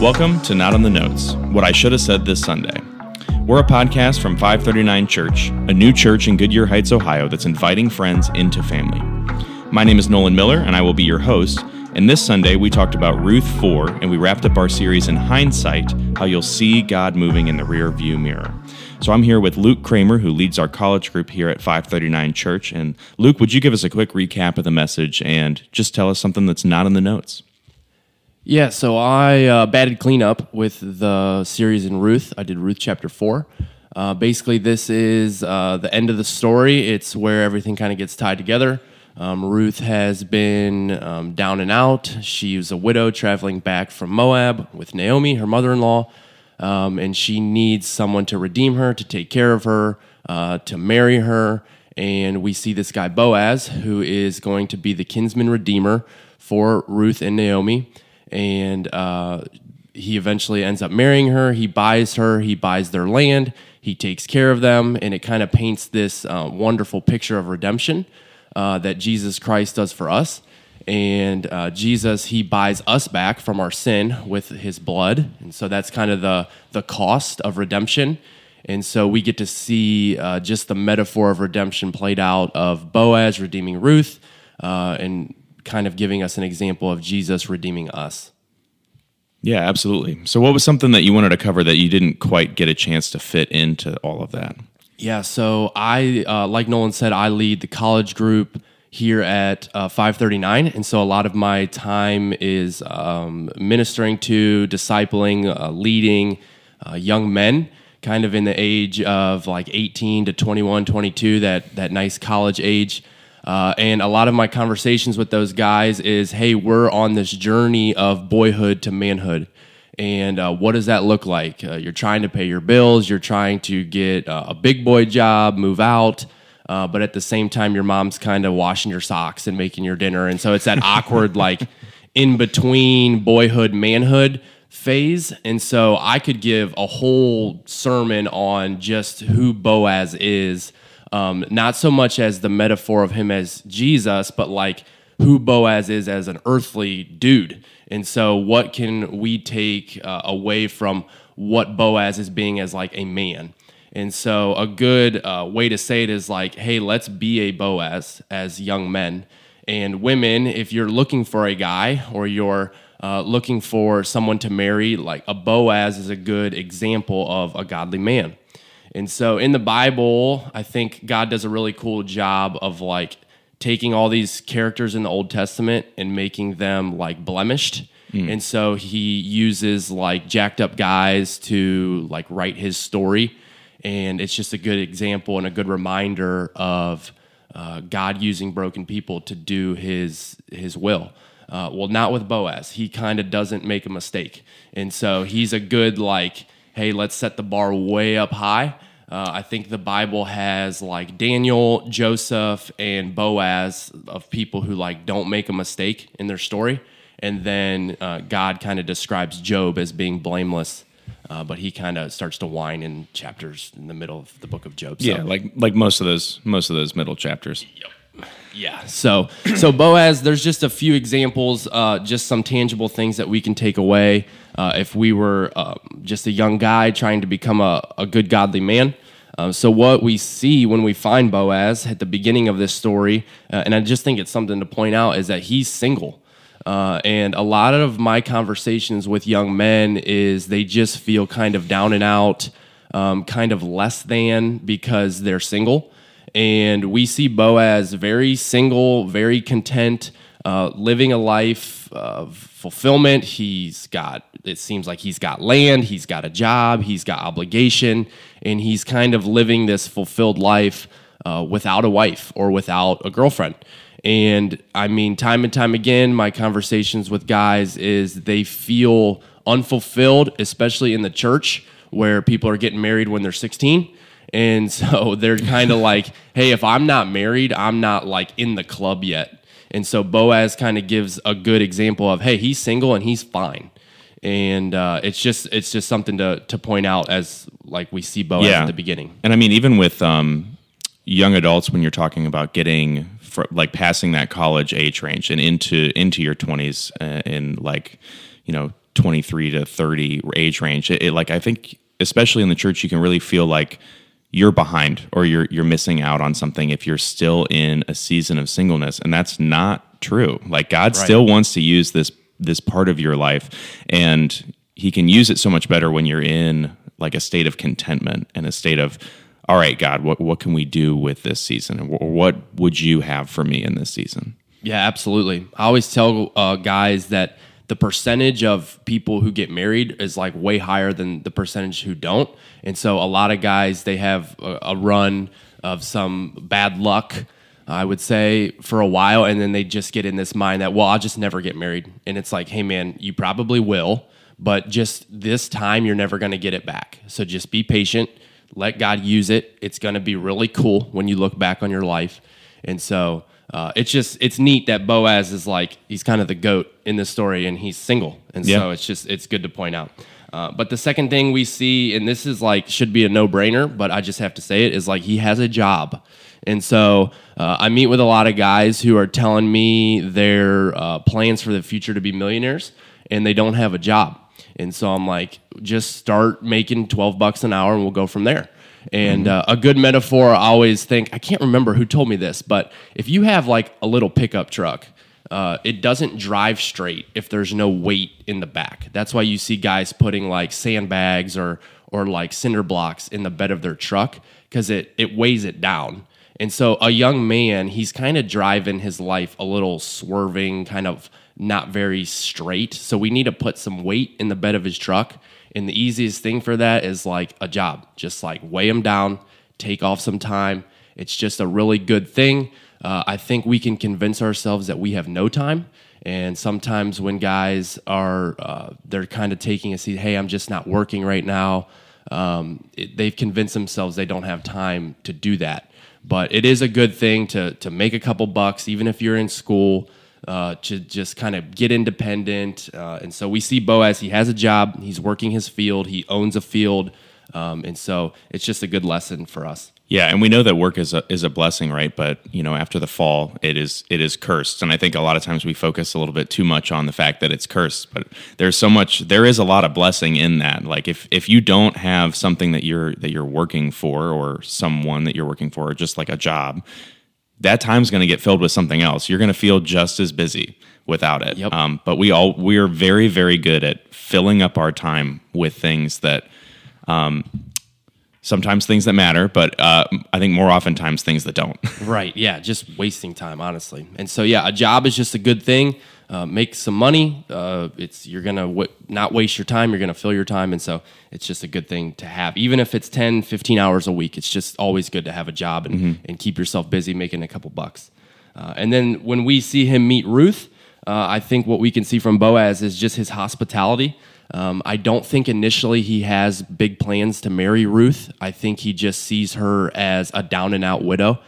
Welcome to Not on the Notes, what I should have said this Sunday. We're a podcast from 539 Church, a new church in Goodyear Heights, Ohio that's inviting friends into family. My name is Nolan Miller, and I will be your host. And this Sunday, we talked about Ruth 4, and we wrapped up our series in hindsight how you'll see God moving in the rear view mirror. So I'm here with Luke Kramer, who leads our college group here at 539 Church. And Luke, would you give us a quick recap of the message and just tell us something that's not in the notes? Yeah, so I uh, batted cleanup with the series in Ruth. I did Ruth chapter 4. Uh, basically, this is uh, the end of the story. It's where everything kind of gets tied together. Um, Ruth has been um, down and out. She was a widow traveling back from Moab with Naomi, her mother in law, um, and she needs someone to redeem her, to take care of her, uh, to marry her. And we see this guy, Boaz, who is going to be the kinsman redeemer for Ruth and Naomi. And uh, he eventually ends up marrying her. He buys her, he buys their land, he takes care of them, and it kind of paints this uh, wonderful picture of redemption uh, that Jesus Christ does for us. And uh, Jesus, he buys us back from our sin with his blood. And so that's kind of the, the cost of redemption. And so we get to see uh, just the metaphor of redemption played out of Boaz redeeming Ruth uh, and kind of giving us an example of Jesus redeeming us. Yeah, absolutely. So, what was something that you wanted to cover that you didn't quite get a chance to fit into all of that? Yeah, so I, uh, like Nolan said, I lead the college group here at uh, 539. And so a lot of my time is um, ministering to, discipling, uh, leading uh, young men, kind of in the age of like 18 to 21, 22, that, that nice college age. Uh, and a lot of my conversations with those guys is hey, we're on this journey of boyhood to manhood and uh, what does that look like? Uh, you're trying to pay your bills, you're trying to get uh, a big boy job, move out, uh, but at the same time, your mom's kind of washing your socks and making your dinner. And so it's that awkward, like, in between boyhood, manhood phase. And so I could give a whole sermon on just who Boaz is, um, not so much as the metaphor of him as Jesus, but like who Boaz is as an earthly dude and so, what can we take uh, away from what Boaz is being as like a man? And so, a good uh, way to say it is like, hey, let's be a Boaz as young men. And women, if you're looking for a guy or you're uh, looking for someone to marry, like a Boaz is a good example of a godly man. And so in the Bible, I think God does a really cool job of like taking all these characters in the Old Testament and making them like blemished. Mm. And so he uses like jacked up guys to like write his story. And it's just a good example and a good reminder of uh, God using broken people to do his his will. Uh, well, not with Boaz. He kind of doesn't make a mistake. And so he's a good, like, hey, let's set the bar way up high uh, I think the Bible has like Daniel, Joseph, and Boaz of people who like don't make a mistake in their story, and then uh, God kind of describes Job as being blameless, uh, but he kind of starts to whine in chapters in the middle of the book of Job. So. Yeah, like like most of those most of those middle chapters. Yep. Yeah. So so Boaz, there's just a few examples, uh, just some tangible things that we can take away. Uh, if we were uh, just a young guy trying to become a, a good godly man. Uh, so what we see when we find Boaz at the beginning of this story, uh, and I just think it's something to point out, is that he's single. Uh, and a lot of my conversations with young men is they just feel kind of down and out, um, kind of less than because they're single. And we see Boaz very single, very content, uh, living a life of fulfillment. He's got, it seems like he's got land, he's got a job, he's got obligation, and he's kind of living this fulfilled life uh, without a wife or without a girlfriend. And I mean, time and time again, my conversations with guys is they feel unfulfilled, especially in the church where people are getting married when they're 16 and so they're kind of like, hey, if I'm not married, I'm not like in the club yet. And so Boaz kind of gives a good example of, hey, he's single and he's fine. And uh, it's just it's just something to to point out as like we see Boaz yeah. at the beginning. And I mean, even with um, young adults, when you're talking about getting like passing that college age range and into into your 20s uh, in like you know 23 to 30 age range. It, it, like I think especially in the church you can really feel like you're behind or you're you're missing out on something if you're still in a season of singleness and that's not true. Like God Right. still wants to use this this part of your life and he can use it so much better when you're in like a state of contentment and a state of all right God what what can we do with this season or what would you have for me in this season? Yeah, absolutely. I always tell uh, guys that the percentage of people who get married is like way higher than the percentage who don't. And so a lot of guys, they have a, a run of some bad luck, I would say, for a while. And then they just get in this mind that, well, I'll just never get married. And it's like, hey, man, you probably will, but just this time, you're never going to get it back. So just be patient. Let God use it. It's going to be really cool when you look back on your life. And so, uh, it's just it's neat that Boaz is like he's kind of the goat in this story, and he's single, and Yeah. so it's just it's good to point out. Uh, but the second thing we see, and this is like should be a no brainer, but I just have to say it is like he has a job, and so uh, I meet with a lot of guys who are telling me their uh, plans for the future to be millionaires, and they don't have a job, and so I'm like, just start making twelve bucks an hour, and we'll go from there. And uh, a good metaphor, I always think, I can't remember who told me this, but if you have like a little pickup truck, uh, it doesn't drive straight if there's no weight in the back. That's why you see guys putting like sandbags or, or like cinder blocks in the bed of their truck because it, it weighs it down. And so a young man, he's kind of driving his life a little swerving, kind of not very straight. So we need to put some weight in the bed of his truck. And the easiest thing for that is like a job. Just like weigh him down, take off some time. It's just a really good thing. Uh, I think we can convince ourselves that we have no time. And sometimes when guys are, uh, they're kind of taking a seat, hey, I'm just not working right now. Um, it, they've convinced themselves they don't have time to do that. But it is a good thing to to make a couple bucks, even if you're in school uh, to just kind of get independent. Uh, and so we see Boaz, he has a job, he's working his field, he owns a field. Um, and so it's just a good lesson for us. Yeah, and we know that work is a is a blessing, right? But you know, after the fall, it is it is cursed, and I think a lot of times we focus a little bit too much on the fact that it's cursed. But there's so much, there is a lot of blessing in that. Like if if you don't have something that you're that you're working for, or someone that you're working for, or just like a job, that time's going to get filled with something else. You're going to feel just as busy without it. Yep. Um, but we all we are very very good at filling up our time with things that sometimes things that matter, but uh, I think more oftentimes things that don't. Right. Yeah. Just wasting time, honestly. And so, yeah, a job is just a good thing. Uh, make some money. Uh, it's you're gonna w- not waste your time. You're gonna fill your time, and so it's just a good thing to have. Even if it's 10, 15 hours a week, it's just always good to have a job and, and keep yourself busy making a couple bucks. Uh, and then when we see him meet Ruth, uh, I think what we can see from Boaz is just his hospitality. Um, I don't think initially he has big plans to marry Ruth. I think he just sees her as a down and out widow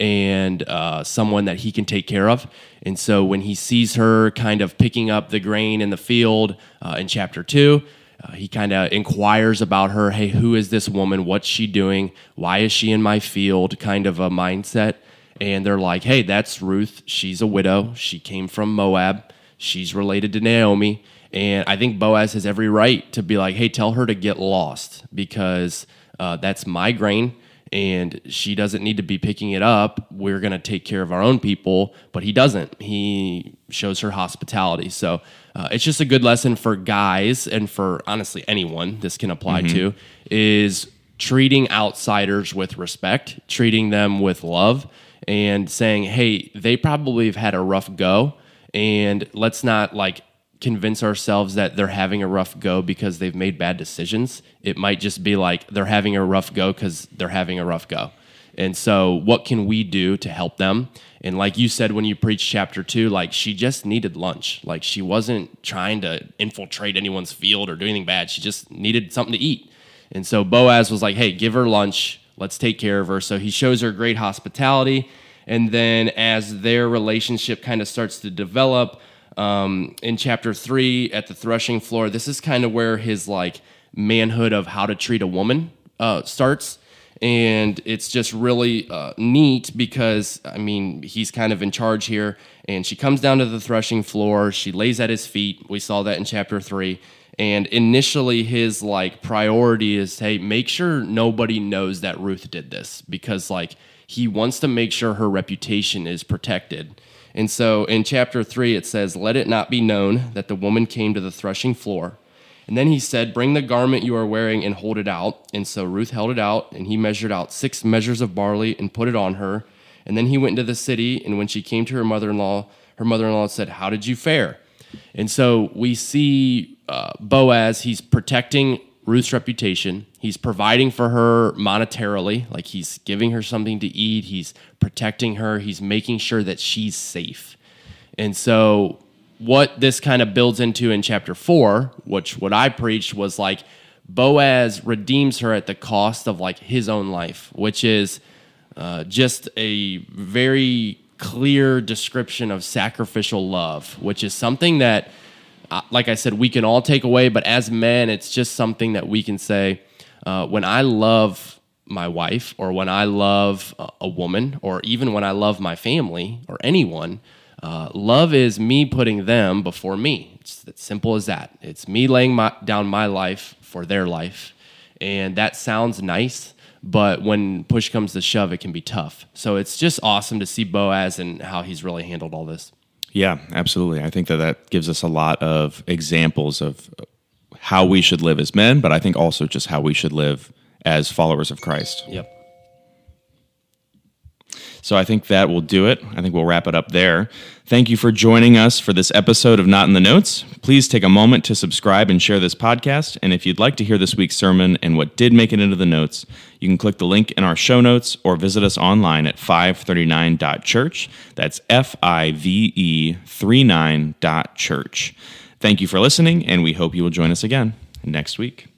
and uh, someone that he can take care of. And so when he sees her kind of picking up the grain in the field uh, in chapter two, uh, he kind of inquires about her. Hey, who is this woman? What's she doing? Why is she in my field? Kind of a mindset. And they're like, hey, that's Ruth. She's a widow. She came from Moab. She's related to Naomi. And I think Boaz has every right to be like, hey, tell her to get lost because uh, that's my grain and she doesn't need to be picking it up. We're going to take care of our own people, but he doesn't. He shows her hospitality. So uh, it's just a good lesson for guys and for honestly anyone this can apply to is treating outsiders with respect, treating them with love, and saying, hey, they probably have had a rough go. And let's not like convince ourselves that they're having a rough go because they've made bad decisions. It might just be like they're having a rough go because they're having a rough go. And so, what can we do to help them? And like you said when you preached chapter two, like she just needed lunch. Like she wasn't trying to infiltrate anyone's field or do anything bad. She just needed something to eat. And so Boaz was like, hey, give her lunch. Let's take care of her. So he shows her great hospitality. And then as their relationship kind of starts to develop, um, in chapter three at the threshing floor, this is kind of where his like manhood of how to treat a woman uh, starts. And it's just really uh, neat because, I mean, he's kind of in charge here. And she comes down to the threshing floor. She lays at his feet. We saw that in chapter three. And initially, his like priority is, hey, make sure nobody knows that Ruth did this because, like, he wants to make sure her reputation is protected. And so in chapter three, it says, Let it not be known that the woman came to the threshing floor. And then he said, Bring the garment you are wearing and hold it out. And so Ruth held it out, and he measured out six measures of barley and put it on her. And then he went into the city, and when she came to her mother in law, her mother in law said, How did you fare? And so we see uh, Boaz, he's protecting Ruth's reputation. He's providing for her monetarily, like he's giving her something to eat, he's protecting her, he's making sure that she's safe. And so, what this kind of builds into in chapter four, which what I preached was like Boaz redeems her at the cost of like his own life, which is uh, just a very clear description of sacrificial love, which is something that like I said, we can all take away, but as men, it's just something that we can say. Uh, when I love my wife, or when I love a woman, or even when I love my family or anyone, uh, love is me putting them before me. It's as simple as that. It's me laying my, down my life for their life. And that sounds nice, but when push comes to shove, it can be tough. So it's just awesome to see Boaz and how he's really handled all this. Yeah, absolutely. I think that that gives us a lot of examples of how we should live as men, but I think also just how we should live as followers of Christ. Yep. So I think that will do it. I think we'll wrap it up there. Thank you for joining us for this episode of Not in the Notes. Please take a moment to subscribe and share this podcast. And if you'd like to hear this week's sermon and what did make it into the notes, you can click the link in our show notes or visit us online at 539.church. That's F I V E 39.church. Thank you for listening, and we hope you will join us again next week.